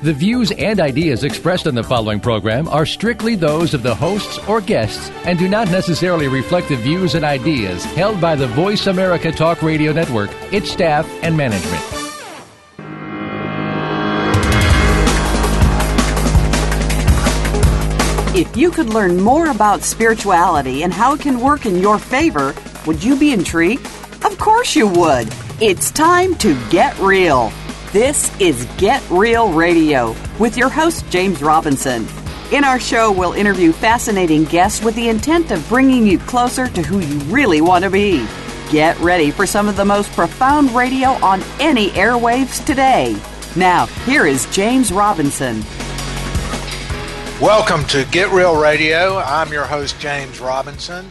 The views and ideas expressed on the following program are strictly those of the hosts or guests and do not necessarily reflect the views and ideas held by the Voice America Talk Radio Network, its staff, and management. If you could learn more about spirituality and how it can work in your favor, would you be intrigued? Of course you would. It's time to get real. This is Get Real Radio with your host, James Robinson. In our show, we'll interview fascinating guests with the intent of bringing you closer to who you really want to be. Get ready for some of the most profound radio on any airwaves today. Now, here is James Robinson. Welcome to Get Real Radio. I'm your host, James Robinson.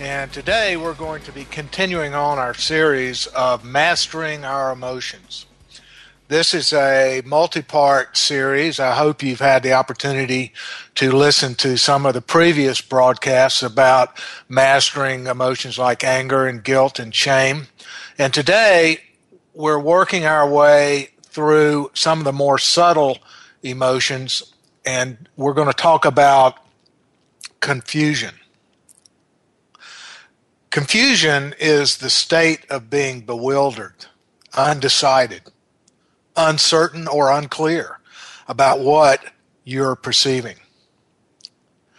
And today we're going to be continuing on our series of Mastering Our Emotions. This is a multi part series. I hope you've had the opportunity to listen to some of the previous broadcasts about mastering emotions like anger and guilt and shame. And today we're working our way through some of the more subtle emotions and we're going to talk about confusion. Confusion is the state of being bewildered, undecided, uncertain, or unclear about what you're perceiving.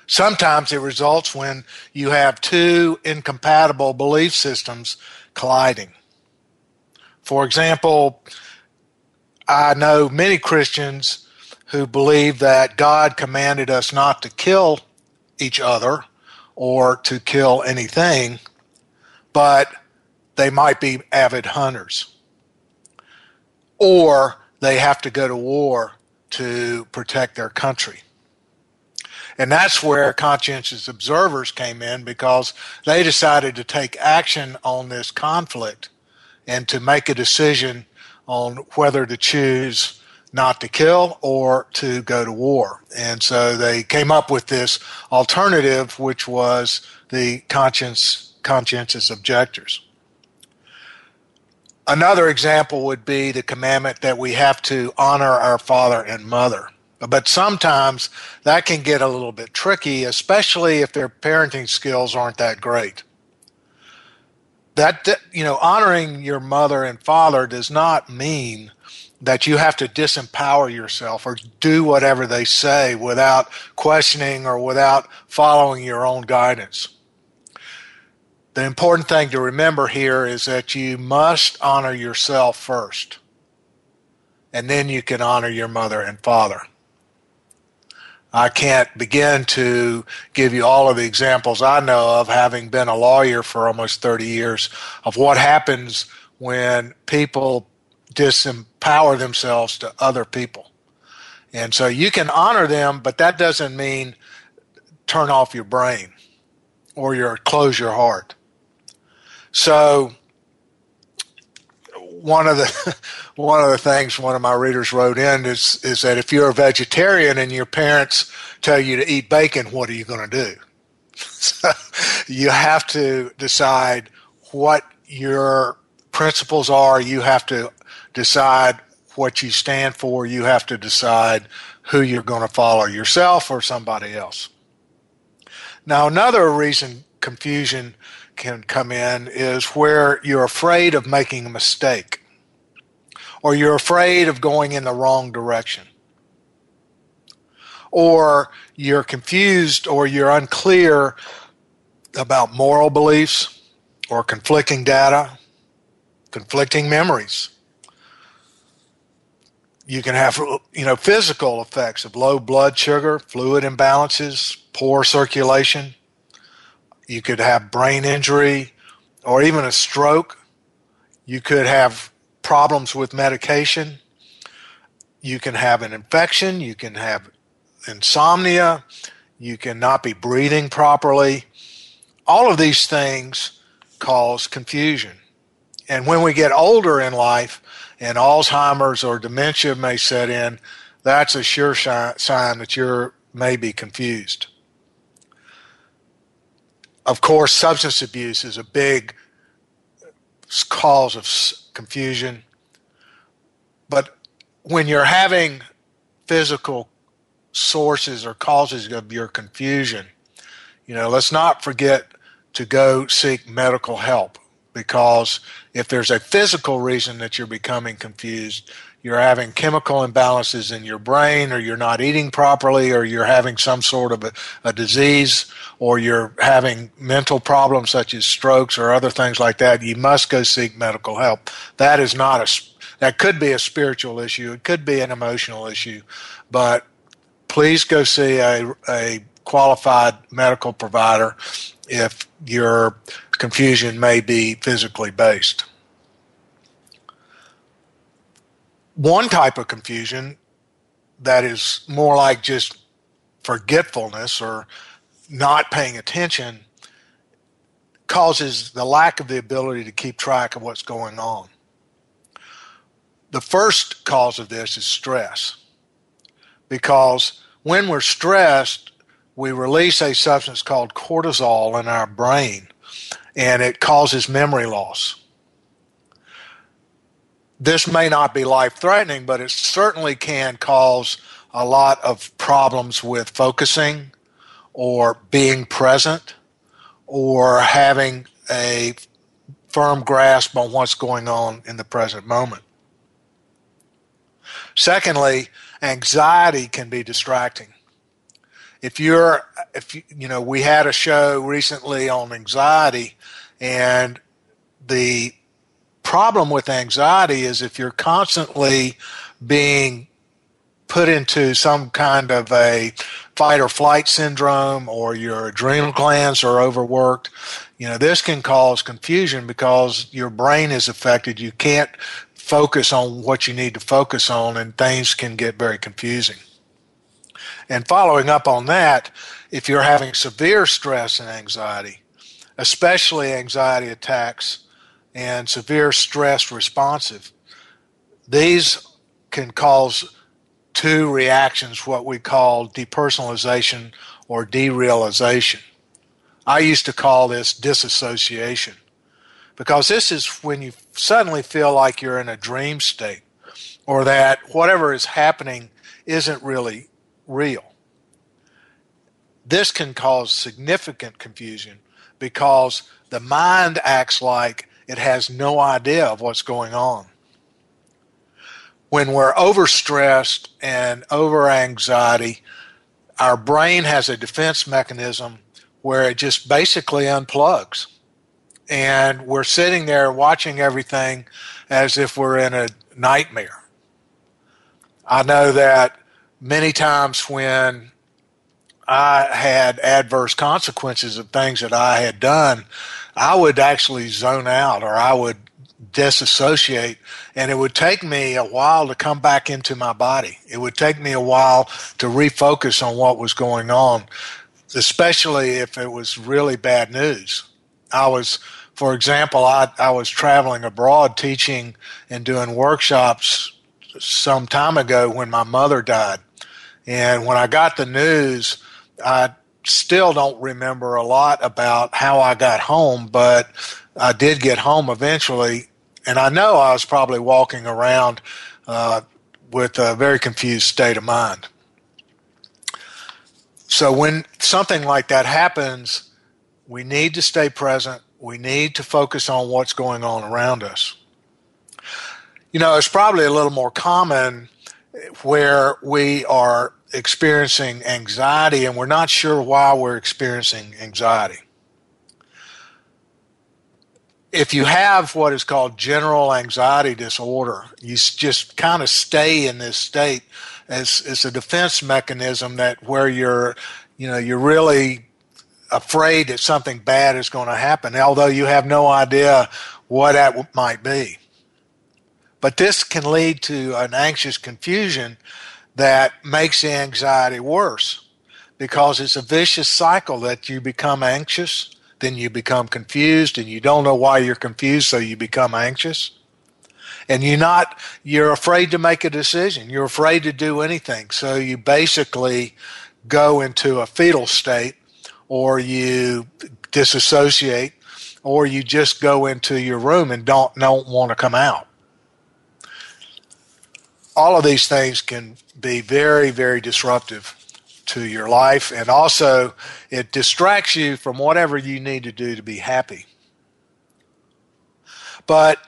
Sometimes it results when you have two incompatible belief systems colliding. For example, I know many Christians who believe that God commanded us not to kill each other or to kill anything, but they might be avid hunters. Or they have to go to war to protect their country. And that's where conscientious observers came in because they decided to take action on this conflict and to make a decision on whether to choose not to kill or to go to war. And so they came up with this alternative, which was the conscience, conscientious objectors. Another example would be the commandment that we have to honor our father and mother. But sometimes that can get a little bit tricky, especially if their parenting skills aren't that great. That, you know, honoring your mother and father does not mean that you have to disempower yourself or do whatever they say without questioning or without following your own guidance. The important thing to remember here is that you must honor yourself first, and then you can honor your mother and father. I can't begin to give you all of the examples I know of, having been a lawyer for almost 30 years, of what happens when people disempower themselves to other people. And so you can honor them, but that doesn't mean turn off your brain or your close your heart. So one of the one of the things one of my readers wrote in is is that if you're a vegetarian and your parents tell you to eat bacon, what are you going to do? So you have to decide what your principles are. You have to decide what you stand for. You have to decide who you're going to follow, yourself or somebody else. Now, another reason confusion can come in is where you're afraid of making a mistake or you're afraid of going in the wrong direction or you're confused or you're unclear about moral beliefs or conflicting data, conflicting memories you can have you know physical effects of low blood sugar, fluid imbalances, poor circulation. You could have brain injury or even a stroke. You could have problems with medication. You can have an infection. You can have insomnia. You can not be breathing properly. All of these things cause confusion. And when we get older in life and Alzheimer's or dementia may set in, that's a sure sign that you're maybe confused. Of course, substance abuse is a big cause of confusion. But when you're having physical sources or causes of your confusion, you know, let's not forget to go seek medical help because if there's a physical reason that you're becoming confused, you're having chemical imbalances in your brain, or you're not eating properly, or you're having some sort of a, a, disease, or you're having mental problems such as strokes or other things like that, you must go seek medical help. That is not a that could be a spiritual issue. It could be an emotional issue, but please go see a, a qualified medical provider if your confusion may be physically based. One type of confusion that is more like just forgetfulness or not paying attention causes the lack of the ability to keep track of what's going on. The first cause of this is stress. Because when we're stressed, we release a substance called cortisol in our brain, and it causes memory loss. This may not be life threatening, but it certainly can cause a lot of problems with focusing or being present or having a firm grasp on what's going on in the present moment. Secondly, anxiety can be distracting if you're if you, you know we had a show recently on anxiety and the problem with anxiety is if you're constantly being put into some kind of a fight or flight syndrome or your adrenal glands are overworked you know this can cause confusion because your brain is affected. You can't focus on what you need to focus on and things can get very confusing. And following up on that, if you're having severe stress and anxiety, especially anxiety attacks and severe stress responsive, these can cause two reactions, what we call depersonalization or derealization. I used to call this disassociation because this is when you suddenly feel like you're in a dream state or that whatever is happening isn't really real. This can cause significant confusion because the mind acts like it has no idea of what's going on. When we're overstressed and over anxiety, our brain has a defense mechanism where it just basically unplugs. And we're sitting there watching everything as if we're in a nightmare. I know that many times when I had adverse consequences of things that I had done, I would actually zone out or I would disassociate and it would take me a while to come back into my body. It would take me a while to refocus on what was going on, especially if it was really bad news. I was, for example, I, I was traveling abroad teaching and doing workshops some time ago when my mother died. And when I got the news, I still don't remember a lot about how I got home, but I did get home eventually. And I know I was probably walking around uh, with a very confused state of mind. So when something like that happens, we need to stay present. We need to focus on what's going on around us. You know, it's probably a little more common where we are experiencing anxiety and we're not sure why we're experiencing anxiety. If you have what is called general anxiety disorder, you just kind of stay in this state as, as a defense mechanism that where you're, you know, you're really afraid that something bad is going to happen, although you have no idea what that might be. But this can lead to an anxious confusion that makes the anxiety worse because it's a vicious cycle that you become anxious, then you become confused and you don't know why you're confused, so you become anxious. And you're not, you're afraid to make a decision. You're afraid to do anything. So you basically go into a fetal state or you disassociate or you just go into your room and don't, don't want to come out. All of these things can be very, very disruptive to your life, and also it distracts you from whatever you need to do to be happy. But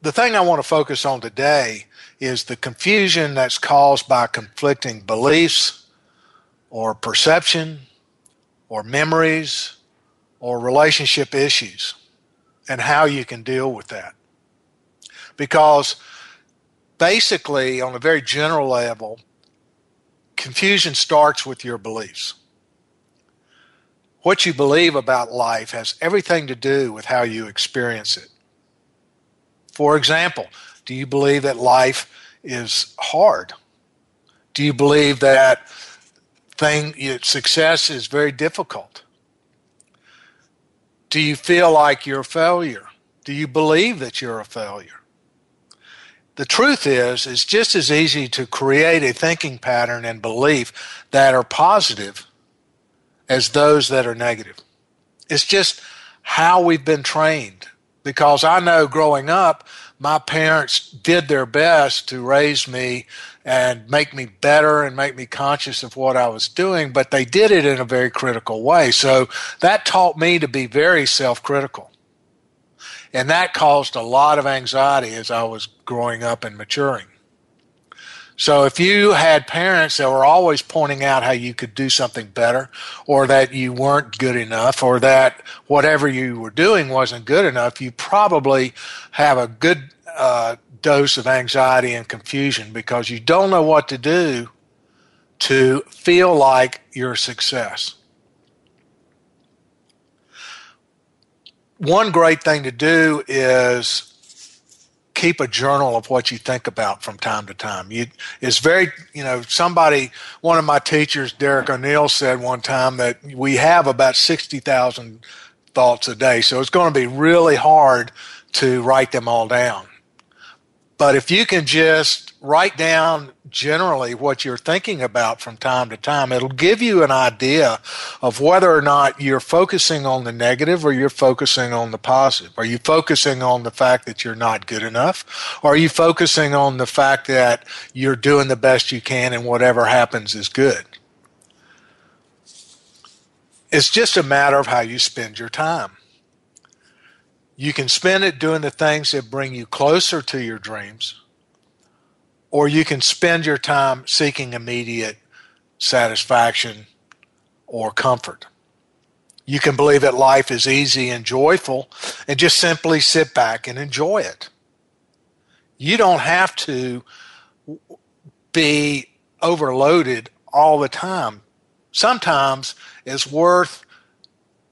the thing I want to focus on today is the confusion that's caused by conflicting beliefs or perception or memories or relationship issues and how you can deal with that. Because basically, on a very general level, confusion starts with your beliefs. What you believe about life has everything to do with how you experience it. For example, do you believe that life is hard? Do you believe that thing success is very difficult? Do you feel like you're a failure? Do you believe that you're a failure? The truth is, it's just as easy to create a thinking pattern and belief that are positive as those that are negative. It's just how we've been trained. Because I know growing up, my parents did their best to raise me and make me better and make me conscious of what I was doing, but they did it in a very critical way. So that taught me to be very self critical. And that caused a lot of anxiety as I was growing up and maturing. So if you had parents that were always pointing out how you could do something better or that you weren't good enough or that whatever you were doing wasn't good enough, you probably have a good uh, dose of anxiety and confusion because you don't know what to do to feel like you're a success. One great thing to do is keep a journal of what you think about from time to time. You, it's very, you know, somebody, one of my teachers, Derek O'Neill, said one time that we have about 60,000 thoughts a day. So it's going to be really hard to write them all down. But if you can just write down generally what you're thinking about from time to time, it'll give you an idea of whether or not you're focusing on the negative or you're focusing on the positive. Are you focusing on the fact that you're not good enough? Or are you focusing on the fact that you're doing the best you can and whatever happens is good? It's just a matter of how you spend your time. You can spend it doing the things that bring you closer to your dreams, or you can spend your time seeking immediate satisfaction or comfort. You can believe that life is easy and joyful and just simply sit back and enjoy it. You don't have to be overloaded all the time. Sometimes it's worth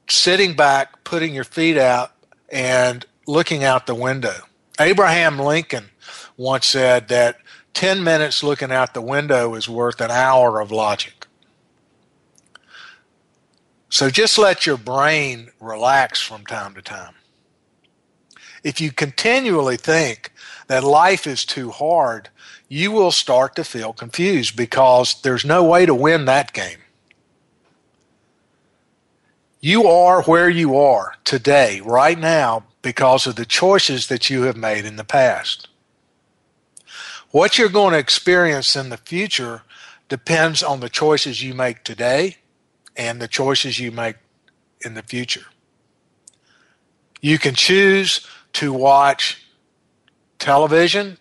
sitting back, putting your feet out, and looking out the window. Abraham Lincoln once said that 10 minutes looking out the window is worth an hour of logic. So just let your brain relax from time to time. If you continually think that life is too hard, you will start to feel confused because there's no way to win that game. You are where you are today, right now, because of the choices that you have made in the past. What you're going to experience in the future depends on the choices you make today and the choices you make in the future. You can choose to watch television.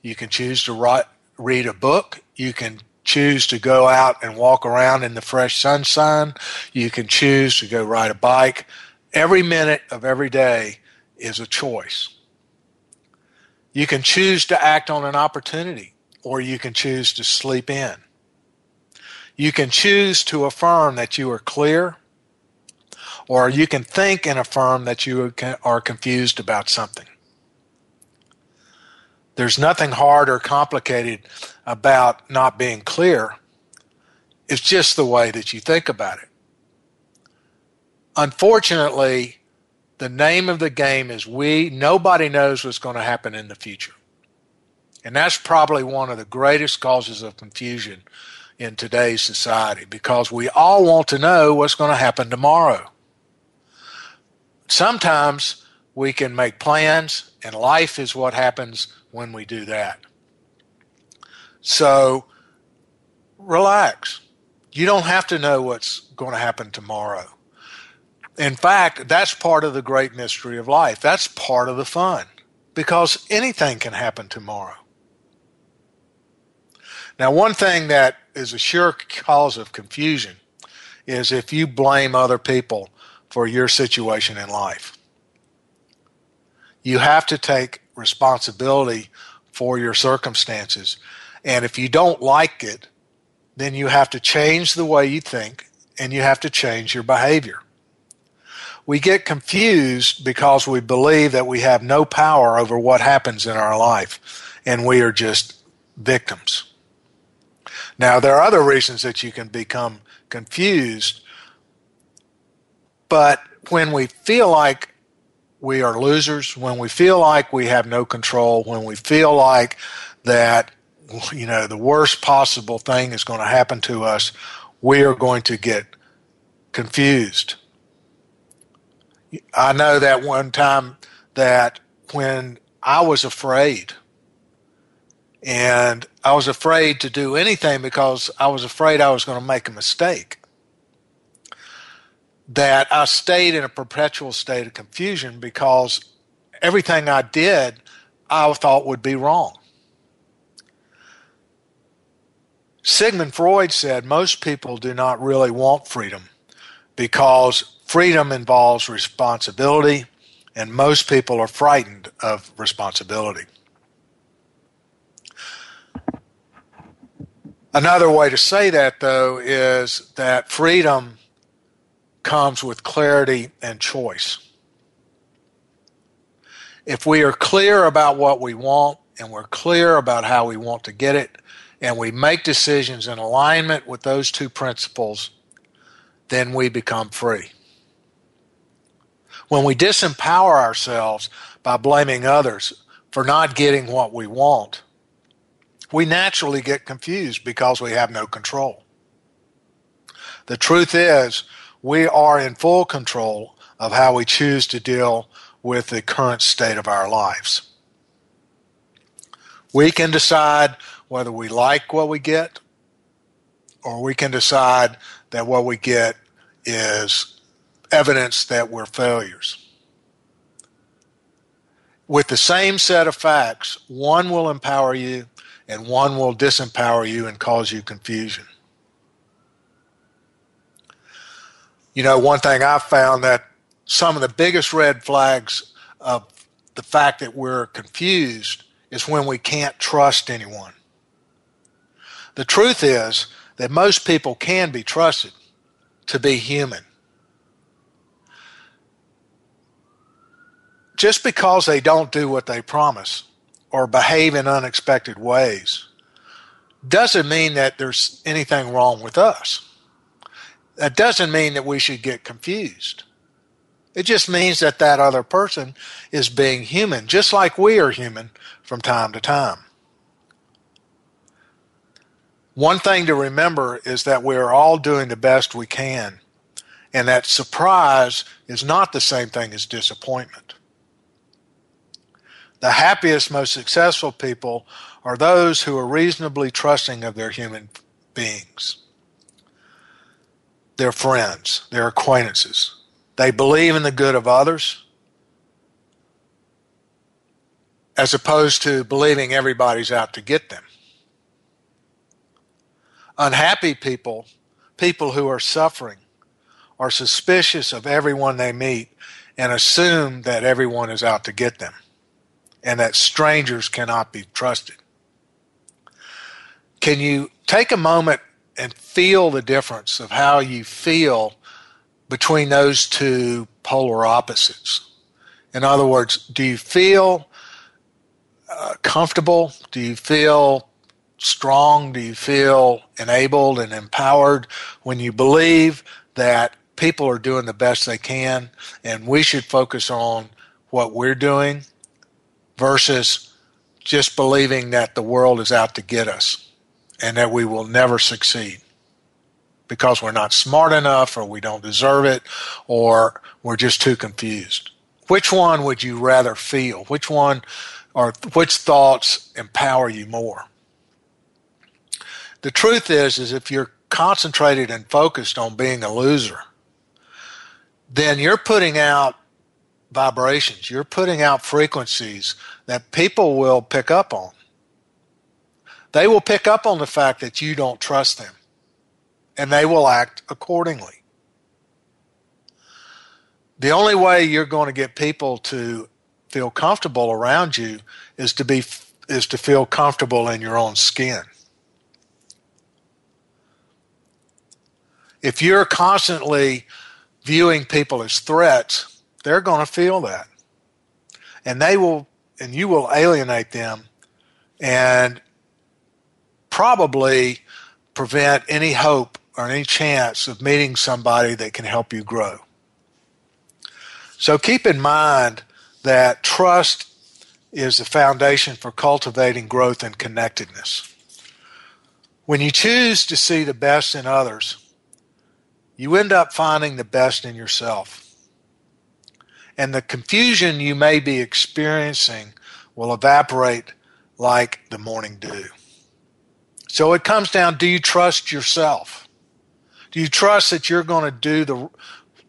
You can choose to write, read a book. You can choose to go out and walk around in the fresh sunshine. You can choose to go ride a bike. Every minute of every day is a choice. You can choose to act on an opportunity, or you can choose to sleep in. You can choose to affirm that you are clear, or you can think and affirm that you are confused about something. There's nothing hard or complicated about not being clear. It's just the way that you think about it. Unfortunately, the name of the game is we, nobody knows what's going to happen in the future. And that's probably one of the greatest causes of confusion in today's society because we all want to know what's going to happen tomorrow. Sometimes we can make plans, and life is what happens when we do that. So relax. You don't have to know what's going to happen tomorrow. In fact, that's part of the great mystery of life. That's part of the fun because anything can happen tomorrow. Now, one thing that is a sure cause of confusion is if you blame other people for your situation in life. You have to take responsibility for your circumstances. And if you don't like it, then you have to change the way you think and you have to change your behavior. We get confused because we believe that we have no power over what happens in our life and we are just victims. Now, there are other reasons that you can become confused, but when we feel like we are losers, when we feel like we have no control, when we feel like that, you know, the worst possible thing is going to happen to us, we are going to get confused. I know that one time that when I was afraid, and I was afraid to do anything because I was afraid I was going to make a mistake. That I stayed in a perpetual state of confusion because everything I did I thought would be wrong. Sigmund Freud said most people do not really want freedom because freedom involves responsibility, and most people are frightened of responsibility. Another way to say that, though, is that freedom comes with clarity and choice. If we are clear about what we want and we're clear about how we want to get it, and we make decisions in alignment with those two principles, then we become free. When we disempower ourselves by blaming others for not getting what we want, we naturally get confused because we have no control. The truth is, we are in full control of how we choose to deal with the current state of our lives. We can decide whether we like what we get, or we can decide that what we get is evidence that we're failures. With the same set of facts, one will empower you and one will disempower you and cause you confusion. You know, one thing I've found that some of the biggest red flags of the fact that we're confused is when we can't trust anyone. The truth is that most people can be trusted to be human. Just because they don't do what they promise or behave in unexpected ways doesn't mean that there's anything wrong with us. That doesn't mean that we should get confused. It just means that that other person is being human, just like we are human from time to time. One thing to remember is that we are all doing the best we can, and that surprise is not the same thing as disappointment. The happiest, most successful people are those who are reasonably trusting of their human beings, their friends, their acquaintances. They believe in the good of others as opposed to believing everybody's out to get them. Unhappy people, people who are suffering, are suspicious of everyone they meet and assume that everyone is out to get them and that strangers cannot be trusted. Can you take a moment and feel the difference of how you feel between those two polar opposites? In other words, do you feel uh, comfortable? Do you feel strong? Do you feel enabled and empowered when you believe that people are doing the best they can, and we should focus on what we're doing versus just believing that the world is out to get us and that we will never succeed because we're not smart enough or we don't deserve it or we're just too confused. Which one would you rather feel? Which one or which thoughts empower you more? The truth is is if you're concentrated and focused on being a loser, then you're putting out vibrations, you're putting out frequencies that people will pick up on. They will pick up on the fact that you don't trust them and they will act accordingly. The only way you're going to get people to feel comfortable around you is to be is to feel comfortable in your own skin. If you're constantly viewing people as threats, they're going to feel that. And they will and you will alienate them and probably prevent any hope or any chance of meeting somebody that can help you grow. So keep in mind that trust is the foundation for cultivating growth and connectedness. When you choose to see the best in others, you end up finding the best in yourself. And the confusion you may be experiencing will evaporate like the morning dew. So it comes down do you trust yourself? Do you trust that you're going to do the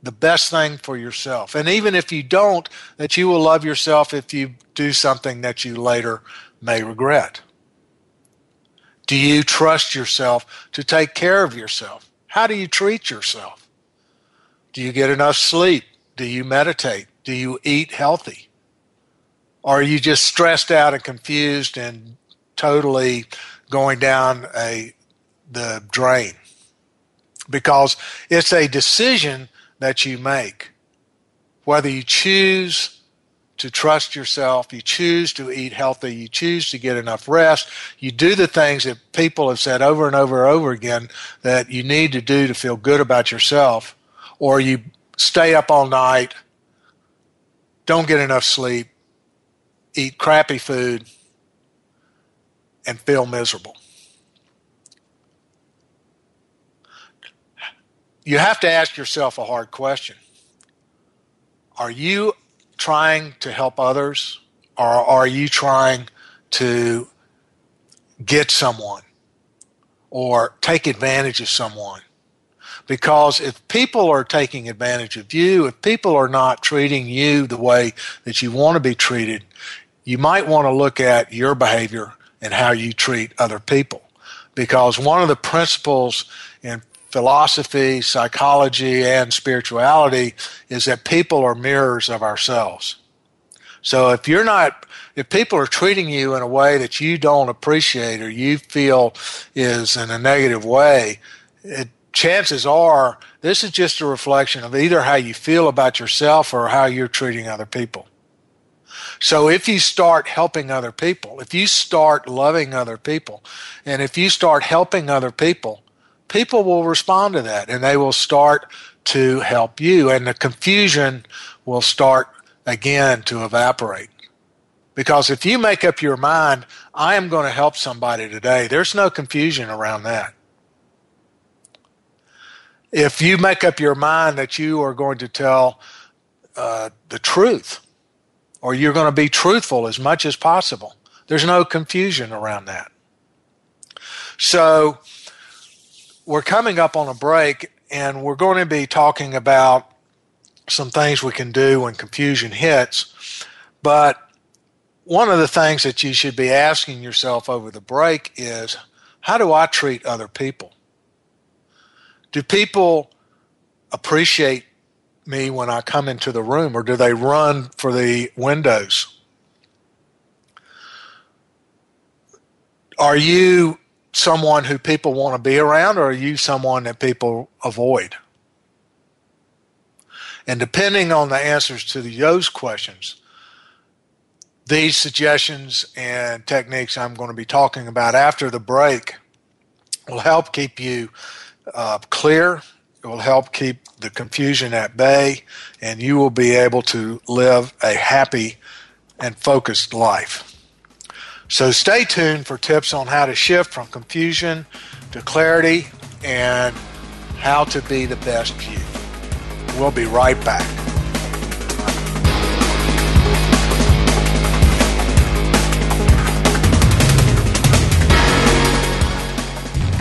the best thing for yourself? And even if you don't, that you will love yourself if you do something that you later may regret. Do you trust yourself to take care of yourself? How do you treat yourself? Do you get enough sleep? Do you meditate? Do you eat healthy? Or are you just stressed out and confused and totally going down a the drain? because it's a decision that you make. Whether you choose to trust yourself, you choose to eat healthy, you choose to get enough rest, you do the things that people have said over and over and over again that you need to do to feel good about yourself, or you stay up all night, don't get enough sleep, eat crappy food, and feel miserable. you have to ask yourself a hard question. Are you trying to help others or are you trying to get someone or take advantage of someone? Because if people are taking advantage of you, if people are not treating you the way that you want to be treated, you might want to look at your behavior and how you treat other people. Because one of the principles in philosophy, psychology, and spirituality is that people are mirrors of ourselves. So if you're not, if people are treating you in a way that you don't appreciate or you feel is in a negative way, it, chances are this is just a reflection of either how you feel about yourself or how you're treating other people. So if you start helping other people, if you start loving other people, and if you start helping other people, people will respond to that and they will start to help you. And the confusion will start again to evaporate. Because if you make up your mind, I am going to help somebody today, there's no confusion around that. If you make up your mind that you are going to tell uh, the truth, or you're going to be truthful as much as possible, there's no confusion around that. So, we're coming up on a break and we're going to be talking about some things we can do when confusion hits. But one of the things that you should be asking yourself over the break is how do I treat other people? Do people appreciate me when I come into the room or do they run for the windows? Are you someone who people want to be around, or are you someone that people avoid? And depending on the answers to those questions, these suggestions and techniques I'm going to be talking about after the break will help keep you uh, clear It will help keep the confusion at bay, and you will be able to live a happy and focused life. So stay tuned for tips on how to shift from confusion to clarity and how to be the best you. We'll be right back.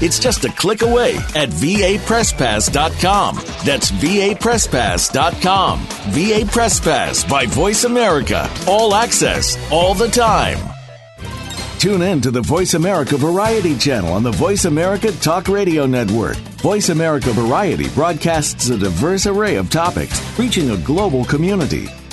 It's just a click away at vapresspass.com. That's vapresspass.com. VA Press Pass by Voice America. All access, all the time. Tune in to the Voice America Variety channel on the Voice America Talk Radio Network. Voice America Variety broadcasts a diverse array of topics, reaching a global community.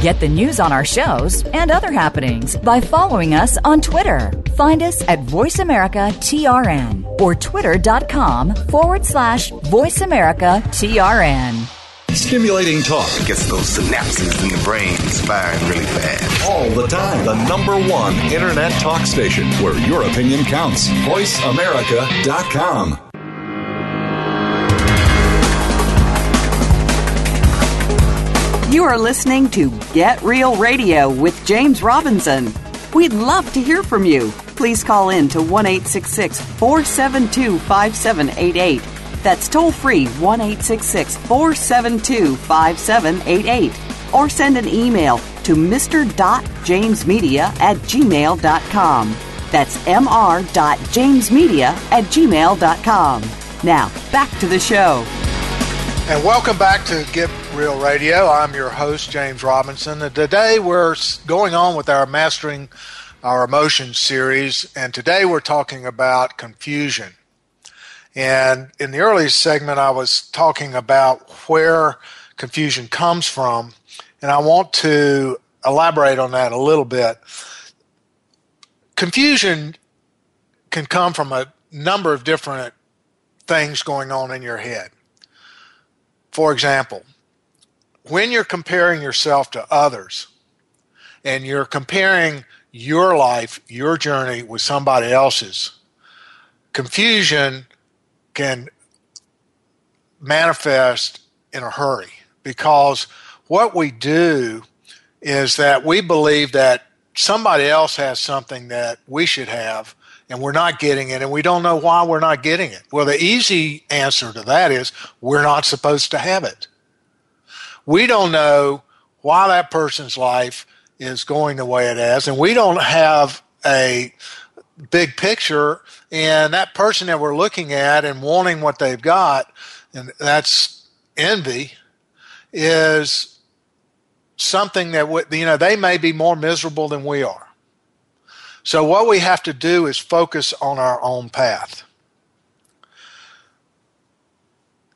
Get the news on our shows and other happenings by following us on Twitter. Find us at VoiceAmericaTRN or twitter.com forward slash VoiceAmericaTRN. Stimulating talk gets those synapses in the brain firing really fast. all the time. The number one internet talk station where your opinion counts. VoiceAmerica.com. You are listening to Get Real Radio with James Robinson. We'd love to hear from you. Please call in to 1 472 5788. That's toll free 1 472 5788. Or send an email to mr.jamesmedia at gmail.com. That's mr.jamesmedia at gmail.com. Now, back to the show. And welcome back to Get Real Radio. I'm your host, James Robinson. And today we're going on with our Mastering Our Emotions series, and today we're talking about confusion. And in the earlier segment, I was talking about where confusion comes from, and I want to elaborate on that a little bit. Confusion can come from a number of different things going on in your head. For example, when you're comparing yourself to others, and you're comparing your life, your journey with somebody else's, confusion can manifest in a hurry because what we do is that we believe that somebody else has something that we should have and we're not getting it and we don't know why we're not getting it. Well, the easy answer to that is we're not supposed to have it. We don't know why that person's life is going the way it is and we don't have a big picture. And that person that we're looking at and wanting what they've got and that's envy is something that you know they may be more miserable than we are. So what we have to do is focus on our own path.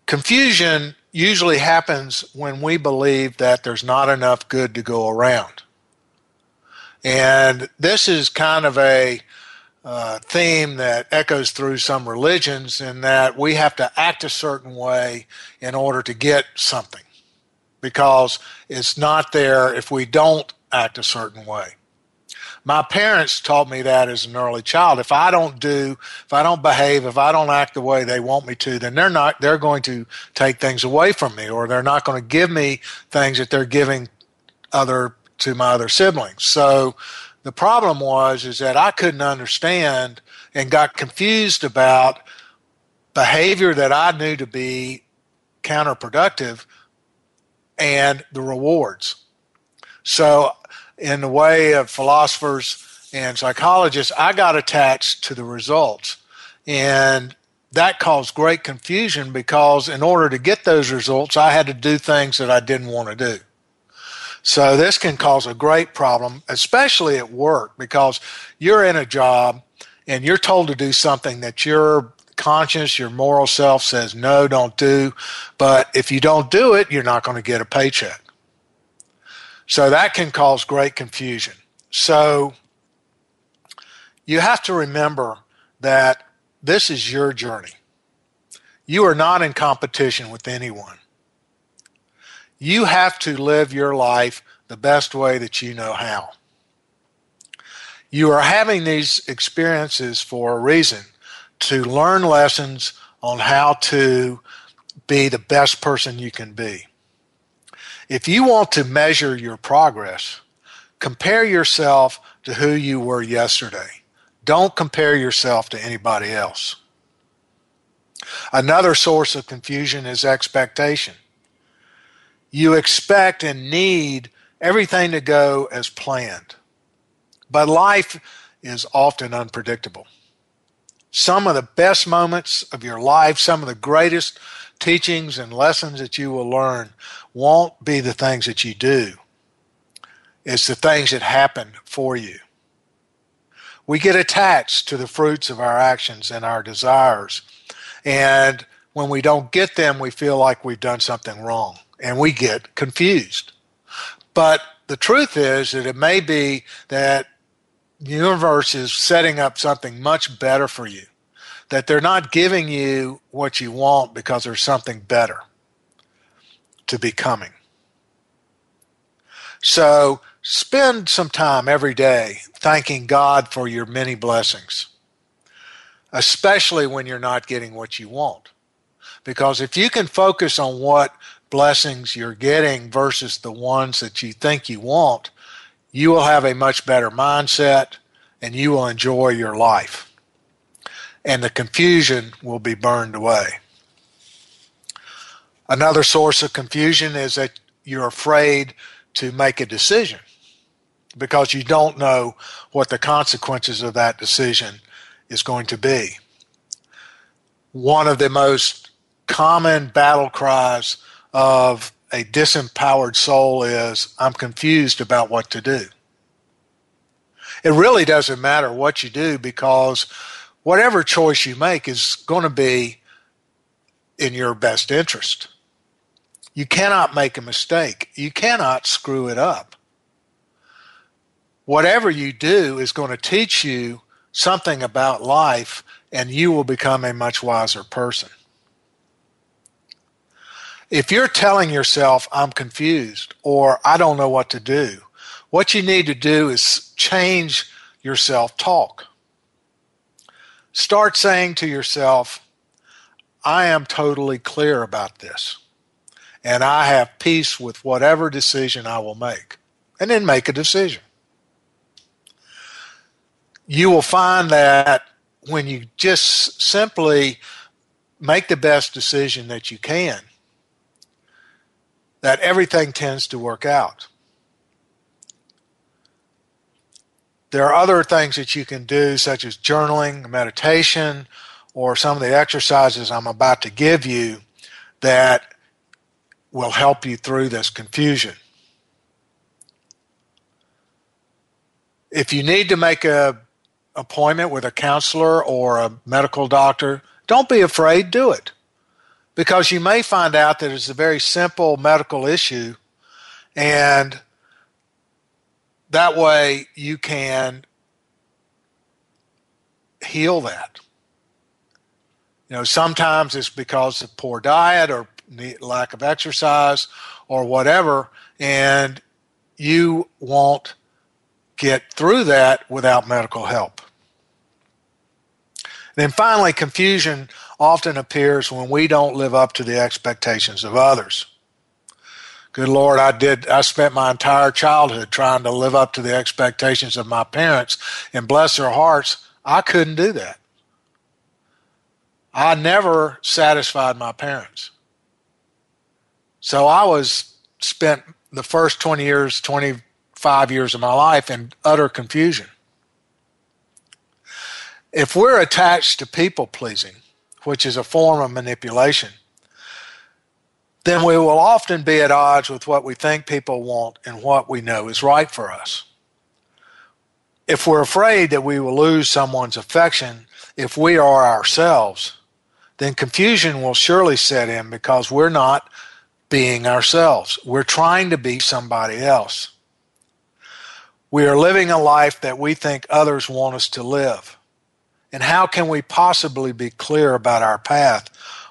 Confusion usually happens when we believe that there's not enough good to go around and this is kind of a uh, theme that echoes through some religions in that we have to act a certain way in order to get something because it's not there if we don't act a certain way. My parents taught me that as an early child. If I don't do, if I don't behave, if I don't act the way they want me to, then they're not, they're going to take things away from me or they're not going to give me things that they're giving other, to my other siblings. So the problem was is that I couldn't understand and got confused about behavior that I knew to be counterproductive and the rewards. So, in the way of philosophers and psychologists, I got attached to the results. And that caused great confusion because in order to get those results, I had to do things that I didn't want to do. So this can cause a great problem, especially at work, because you're in a job and you're told to do something that your conscience, your moral self says, no, don't do. But if you don't do it, you're not going to get a paycheck. So that can cause great confusion. So you have to remember that this is your journey. You are not in competition with anyone. You have to live your life the best way that you know how. You are having these experiences for a reason to learn lessons on how to be the best person you can be. If you want to measure your progress, compare yourself to who you were yesterday. Don't compare yourself to anybody else. Another source of confusion is expectation you expect and need everything to go as planned. But life is often unpredictable. Some of the best moments of your life, some of the greatest teachings and lessons that you will learn won't be the things that you do. It's the things that happen for you. We get attached to the fruits of our actions and our desires. And when we don't get them, we feel like we've done something wrong and we get confused. But the truth is that it may be that the universe is setting up something much better for you. That they're not giving you what you want because there's something better to be coming. So spend some time every day thanking God for your many blessings, especially when you're not getting what you want. Because if you can focus on what blessings you're getting versus the ones that you think you want, you will have a much better mindset and you will enjoy your life. And the confusion will be burned away. Another source of confusion is that you're afraid to make a decision because you don't know what the consequences of that decision is going to be. One of the most common battle cries of a disempowered soul is I'm confused about what to do. It really doesn't matter what you do because whatever choice you make is going to be in your best interest. You cannot make a mistake. You cannot screw it up. Whatever you do is going to teach you something about life, and you will become a much wiser person. If you're telling yourself, I'm confused or I don't know what to do, What you need to do is change your self talk. Start saying to yourself, I am totally clear about this, and I have peace with whatever decision I will make. And then make a decision. You will find that when you just simply make the best decision that you can, that everything tends to work out. There are other things that you can do, such as journaling, meditation, or some of the exercises I'm about to give you that will help you through this confusion. If you need to make a appointment with a counselor or a medical doctor, don't be afraid, do it. Because you may find out that it's a very simple medical issue and that way you can heal that. You know, sometimes it's because of poor diet or lack of exercise or whatever, and you won't get through that without medical help. Then finally, confusion often appears when we don't live up to the expectations of others. Good Lord, I did, I spent my entire childhood trying to live up to the expectations of my parents, and bless their hearts, I couldn't do that. I never satisfied my parents. So I was spent the first 20 years, 25 years of my life in utter confusion. If we're attached to people pleasing, which is a form of manipulation, then we will often be at odds with what we think people want and what we know is right for us. If we're afraid that we will lose someone's affection if we are ourselves, then confusion will surely set in because we're not being ourselves. We're trying to be somebody else. We are living a life that we think others want us to live. And how can we possibly be clear about our path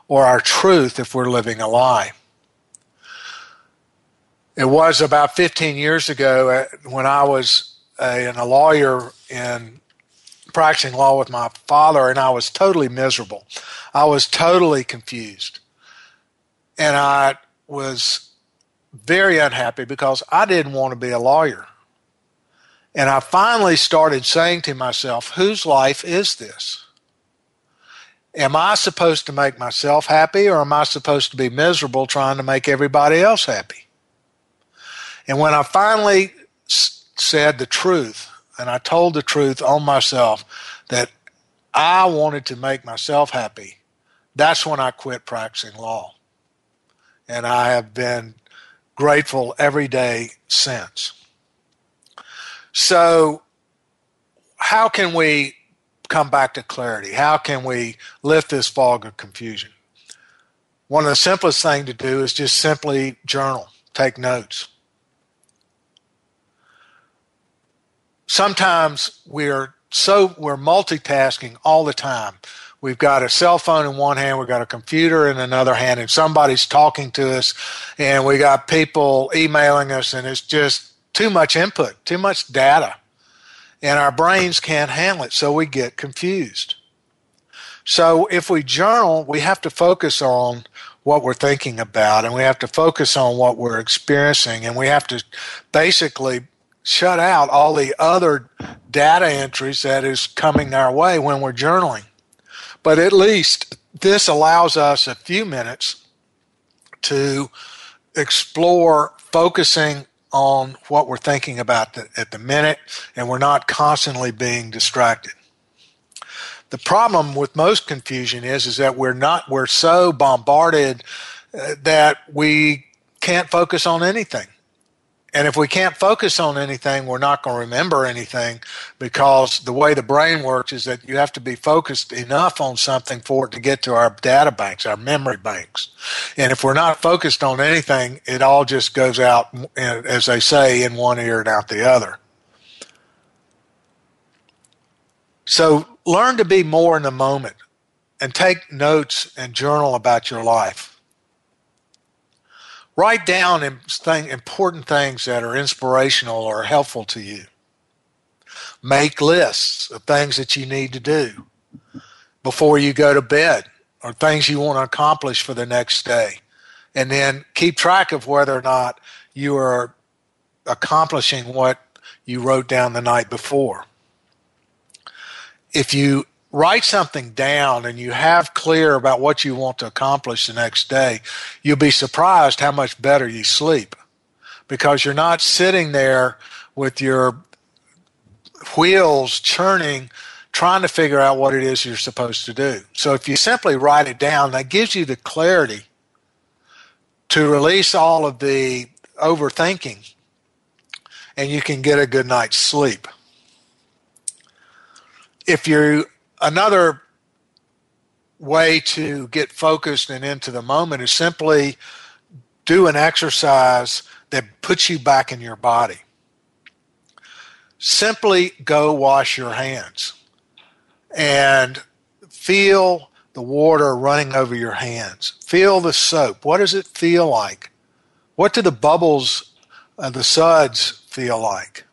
or our truth if we're living a lie? It was about 15 years ago uh, when I was a, a lawyer in practicing law with my father, and I was totally miserable. I was totally confused. And I was very unhappy because I didn't want to be a lawyer. And I finally started saying to myself, whose life is this? Am I supposed to make myself happy or am I supposed to be miserable trying to make everybody else happy? And when I finally s- said the truth and I told the truth on myself that I wanted to make myself happy, that's when I quit practicing law. And I have been grateful every day since. So, how can we come back to clarity? How can we lift this fog of confusion? One of the simplest things to do is just simply journal, take notes. Sometimes we're so we're multitasking all the time. We've got a cell phone in one hand, we've got a computer in another hand, and somebody's talking to us, and we got people emailing us, and it's just too much input, too much data, and our brains can't handle it, so we get confused. So if we journal, we have to focus on what we're thinking about, and we have to focus on what we're experiencing, and we have to basically shut out all the other data entries that is coming our way when we're journaling. But at least this allows us a few minutes to explore focusing on what we're thinking about at the minute, and we're not constantly being distracted. The problem with most confusion is is that we're not we're so bombarded uh, that we can't focus on anything. And if we can't focus on anything, we're not going to remember anything because the way the brain works is that you have to be focused enough on something for it to get to our data banks, our memory banks. And if we're not focused on anything, it all just goes out, eh, as they say, in one ear and out the other. So learn to be more in the moment and take notes and journal about your life. Write down important things that are inspirational or helpful to you. Make lists of things that you need to do before you go to bed or things you want to accomplish for the next day. And then keep track of whether or not you are accomplishing what you wrote down the night before. If you write something down and you have clear about what you want to accomplish the next day, you'll be surprised how much better you sleep because you're not sitting there with your wheels churning trying to figure out what it is you're supposed to do. So if you simply write it down, that gives you the clarity to release all of the overthinking and you can get a good night's sleep. If you another way to get focused and into the moment is simply do an exercise that puts you back in your body. Simply go wash your hands and feel the water running over your hands. Feel the soap. What does it feel like? What do the bubbles of the suds feel like?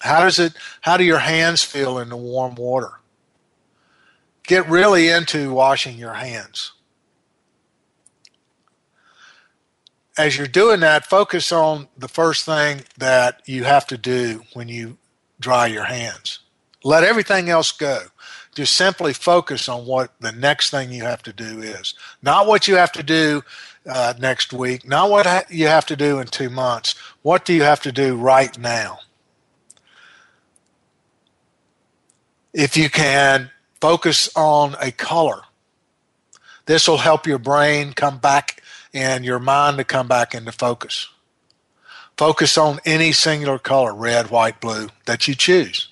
How does it how do your hands feel in the warm water? Get really into washing your hands. As you're doing that, focus on the first thing that you have to do when you dry your hands. Let everything else go just simply focus on what the next thing you have to do is. Not what you have to do uh, next week, not what ha- you have to do in two months. What do you have to do right now? If you can focus on a color, this will help your brain come back and your mind to come back into focus. Focus on any singular color, red, white, blue, that you choose.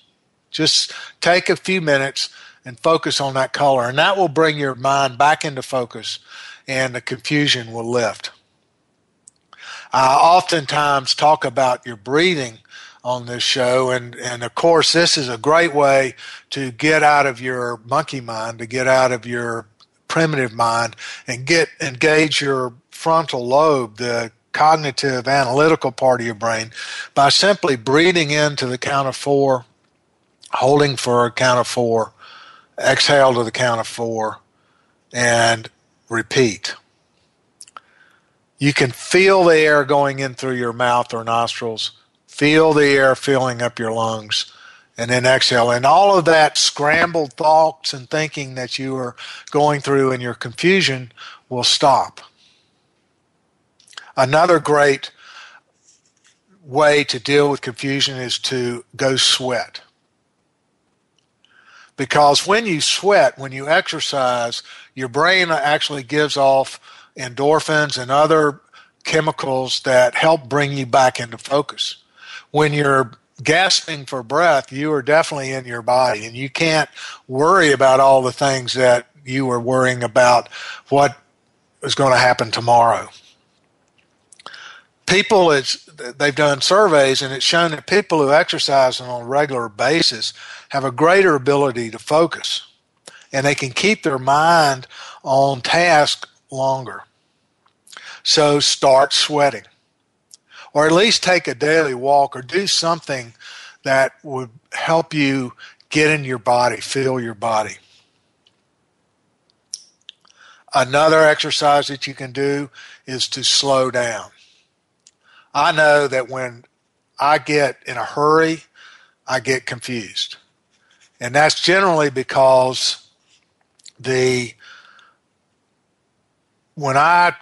Just take a few minutes and focus on that color. And that will bring your mind back into focus and the confusion will lift. I oftentimes talk about your breathing on this show. And, and of course, this is a great way to get out of your monkey mind, to get out of your primitive mind and get engage your frontal lobe, the cognitive analytical part of your brain, by simply breathing into the count of four, holding for a count of four, exhale to the count of four, and repeat. You can feel the air going in through your mouth or nostrils, feel the air filling up your lungs, and then exhale. And all of that scrambled thoughts and thinking that you are going through in your confusion will stop. Another great way to deal with confusion is to go sweat. Because when you sweat, when you exercise, your brain actually gives off endorphins and other chemicals that help bring you back into focus. When you're gasping for breath, you are definitely in your body and you can't worry about all the things that you were worrying about what is going to happen tomorrow. People, it's, they've done surveys and it's shown that people who exercise on a regular basis have a greater ability to focus and they can keep their mind on task longer. So start sweating. Or at least take a daily walk or do something that would help you get in your body, feel your body. Another exercise that you can do is to slow down. I know that when I get in a hurry, I get confused. And that's generally because the when I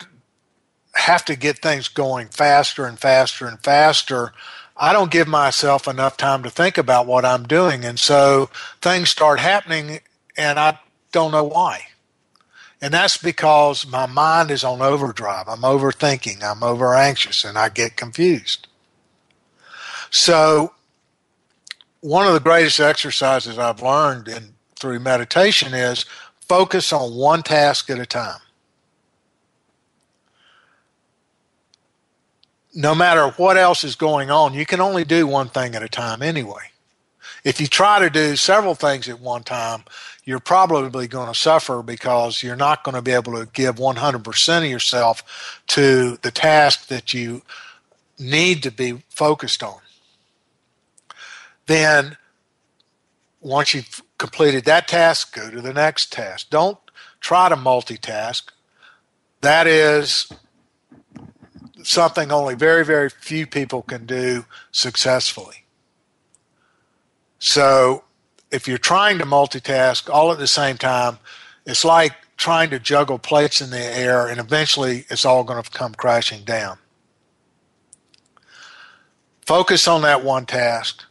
have to get things going faster and faster and faster, I don't give myself enough time to think about what I'm doing. And so things start happening and I don't know why. And that's because my mind is on overdrive. I'm overthinking, I'm over anxious, and I get confused. So one of the greatest exercises I've learned in through meditation is focus on one task at a time. No matter what else is going on, you can only do one thing at a time anyway. If you try to do several things at one time, you're probably going to suffer because you're not going to be able to give 100% of yourself to the task that you need to be focused on. Then, once you've completed that task, go to the next task. Don't try to multitask. That is something only very, very few people can do successfully. So, if you're trying to multitask all at the same time, it's like trying to juggle plates in the air, and eventually it's all going to come crashing down. Focus on that one task.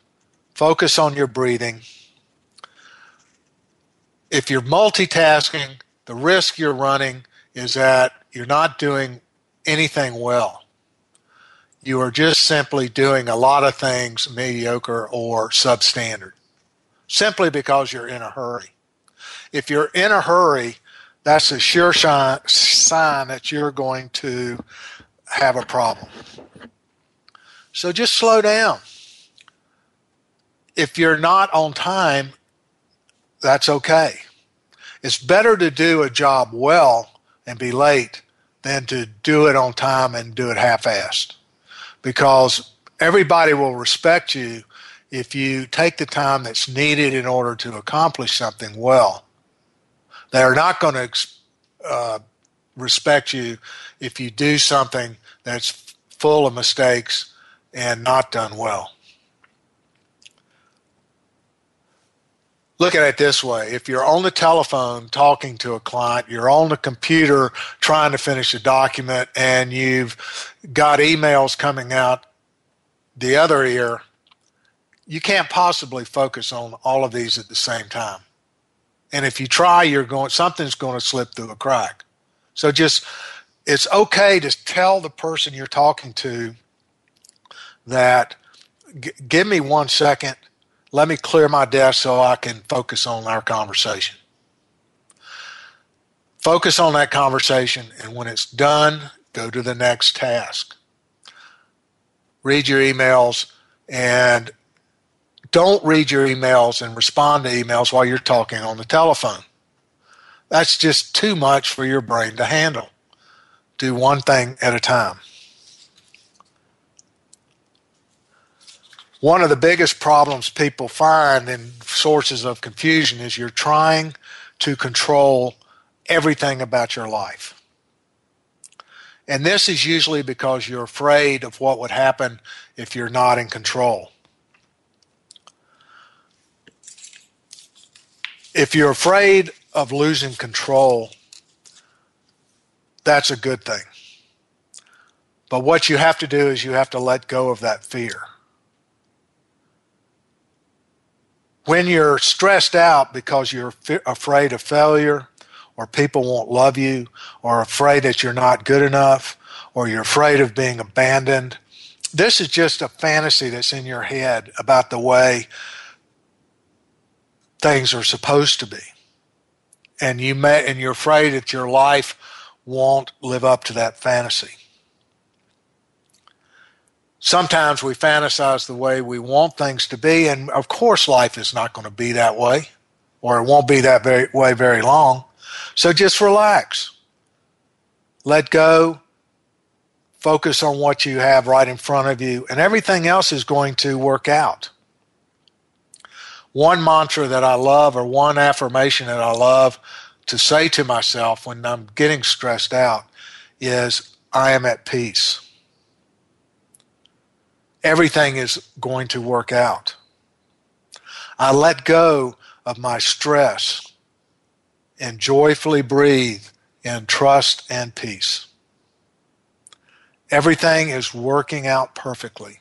Focus on your breathing. If you're multitasking, the risk you're running is that you're not doing anything well. You are just simply doing a lot of things mediocre or substandard simply because you're in a hurry. If you're in a hurry, that's a sure sign that you're going to have a problem. So just slow down. If you're not on time, that's okay. It's better to do a job well and be late than to do it on time and do it half assed because everybody will respect you if you take the time that's needed in order to accomplish something well. They are not going to uh, respect you if you do something that's full of mistakes and not done well. Look at it this way if you're on the telephone talking to a client, you're on the computer trying to finish a document, and you've got emails coming out the other ear, you can't possibly focus on all of these at the same time. And if you try, you're going something's going to slip through a crack. So just it's okay to tell the person you're talking to that give me one second, let me clear my desk so I can focus on our conversation. Focus on that conversation, and when it's done, go to the next task. Read your emails and don't read your emails and respond to emails while you're talking on the telephone. That's just too much for your brain to handle. Do one thing at a time. One of the biggest problems people find in sources of confusion is you're trying to control everything about your life. And this is usually because you're afraid of what would happen if you're not in control. if you're afraid of losing control, that's a good thing. But what you have to do is you have to let go of that fear. When you're stressed out because you're afraid of failure, or people won't love you, or afraid that you're not good enough, or you're afraid of being abandoned, this is just a fantasy that's in your head about the way things are supposed to be. And you may, and you're afraid that your life won't live up to that fantasy. Sometimes we fantasize the way we want things to be, and of course, life is not going to be that way, or it won't be that very, way very long. So just relax. Let go. Focus on what you have right in front of you, and everything else is going to work out one mantra that I love or one affirmation that I love to say to myself when I'm getting stressed out is I am at peace. Everything is going to work out. I let go of my stress and joyfully breathe in trust and peace. Everything is working out perfectly.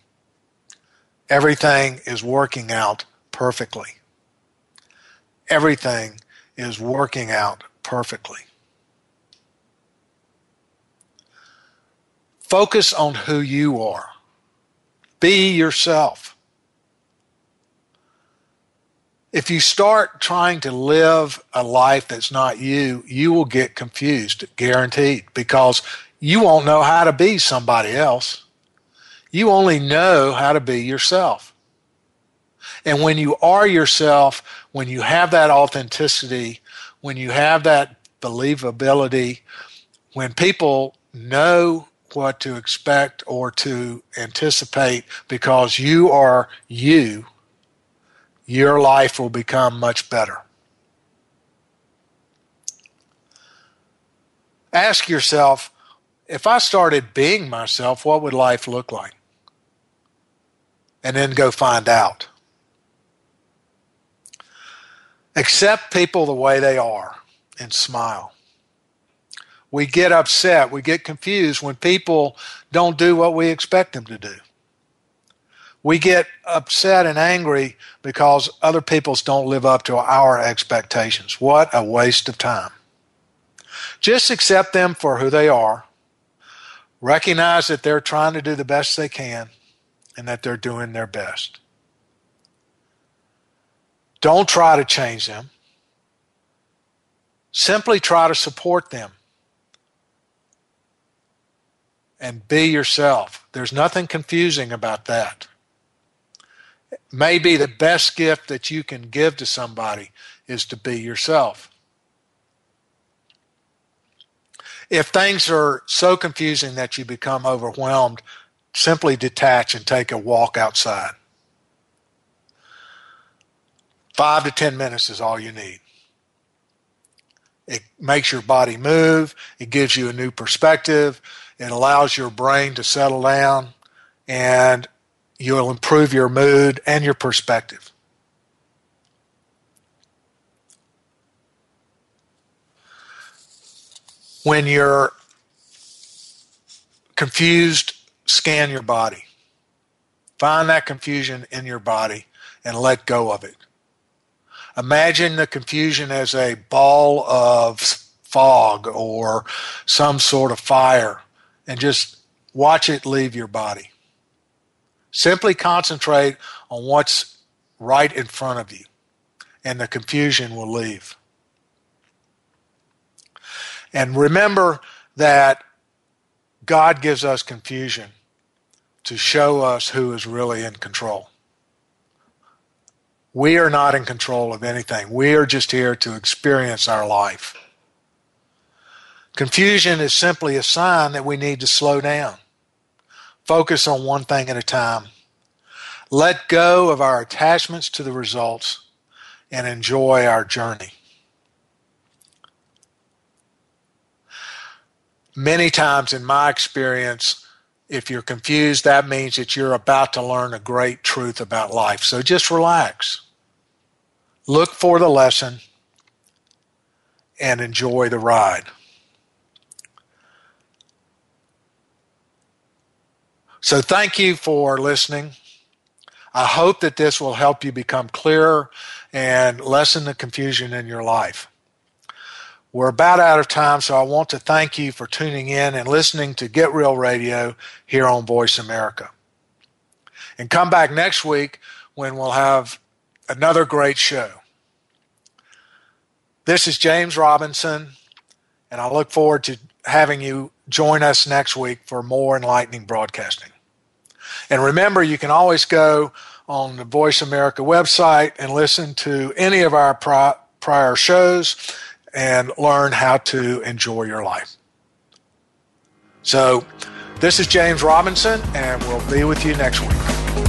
Everything is working out perfectly. Everything is working out perfectly. Focus on who you are. Be yourself. If you start trying to live a life that's not you, you will get confused, guaranteed, because you won't know how to be somebody else. You only know how to be yourself. And when you are yourself, when you have that authenticity, when you have that believability, when people know what to expect or to anticipate because you are you, your life will become much better. Ask yourself if I started being myself, what would life look like? And then go find out. Accept people the way they are and smile. We get upset, we get confused when people don't do what we expect them to do. We get upset and angry because other people's don't live up to our expectations. What a waste of time. Just accept them for who they are. Recognize that they're trying to do the best they can and that they're doing their best. Don't try to change them. Simply try to support them and be yourself. There's nothing confusing about that. Maybe the best gift that you can give to somebody is to be yourself. If things are so confusing that you become overwhelmed, simply detach and take a walk outside. Five to 10 minutes is all you need. It makes your body move, it gives you a new perspective, it allows your brain to settle down, and you'll improve your mood and your perspective. When you're confused, scan your body. Find that confusion in your body and let go of it. Imagine the confusion as a ball of fog or some sort of fire and just watch it leave your body. Simply concentrate on what's right in front of you, and the confusion will leave. And remember that God gives us confusion to show us who is really in control. We are not in control of anything. We are just here to experience our life. Confusion is simply a sign that we need to slow down, focus on one thing at a time, let go of our attachments to the results, and enjoy our journey. Many times in my experience, if you're confused, that means that you're about to learn a great truth about life. So just relax. Look for the lesson and enjoy the ride. So thank you for listening. I hope that this will help you become clearer and lessen the confusion in your life. We're about out of time, so I want to thank you for tuning in and listening to Get Real Radio here on Voice America. And come back next week when we'll have another great show. This is James Robinson, and I look forward to having you join us next week for more enlightening broadcasting. And remember, you can always go on the Voice America website and listen to any of our prior shows and learn how to enjoy your life. So, this is James Robinson, and we'll be with you next week.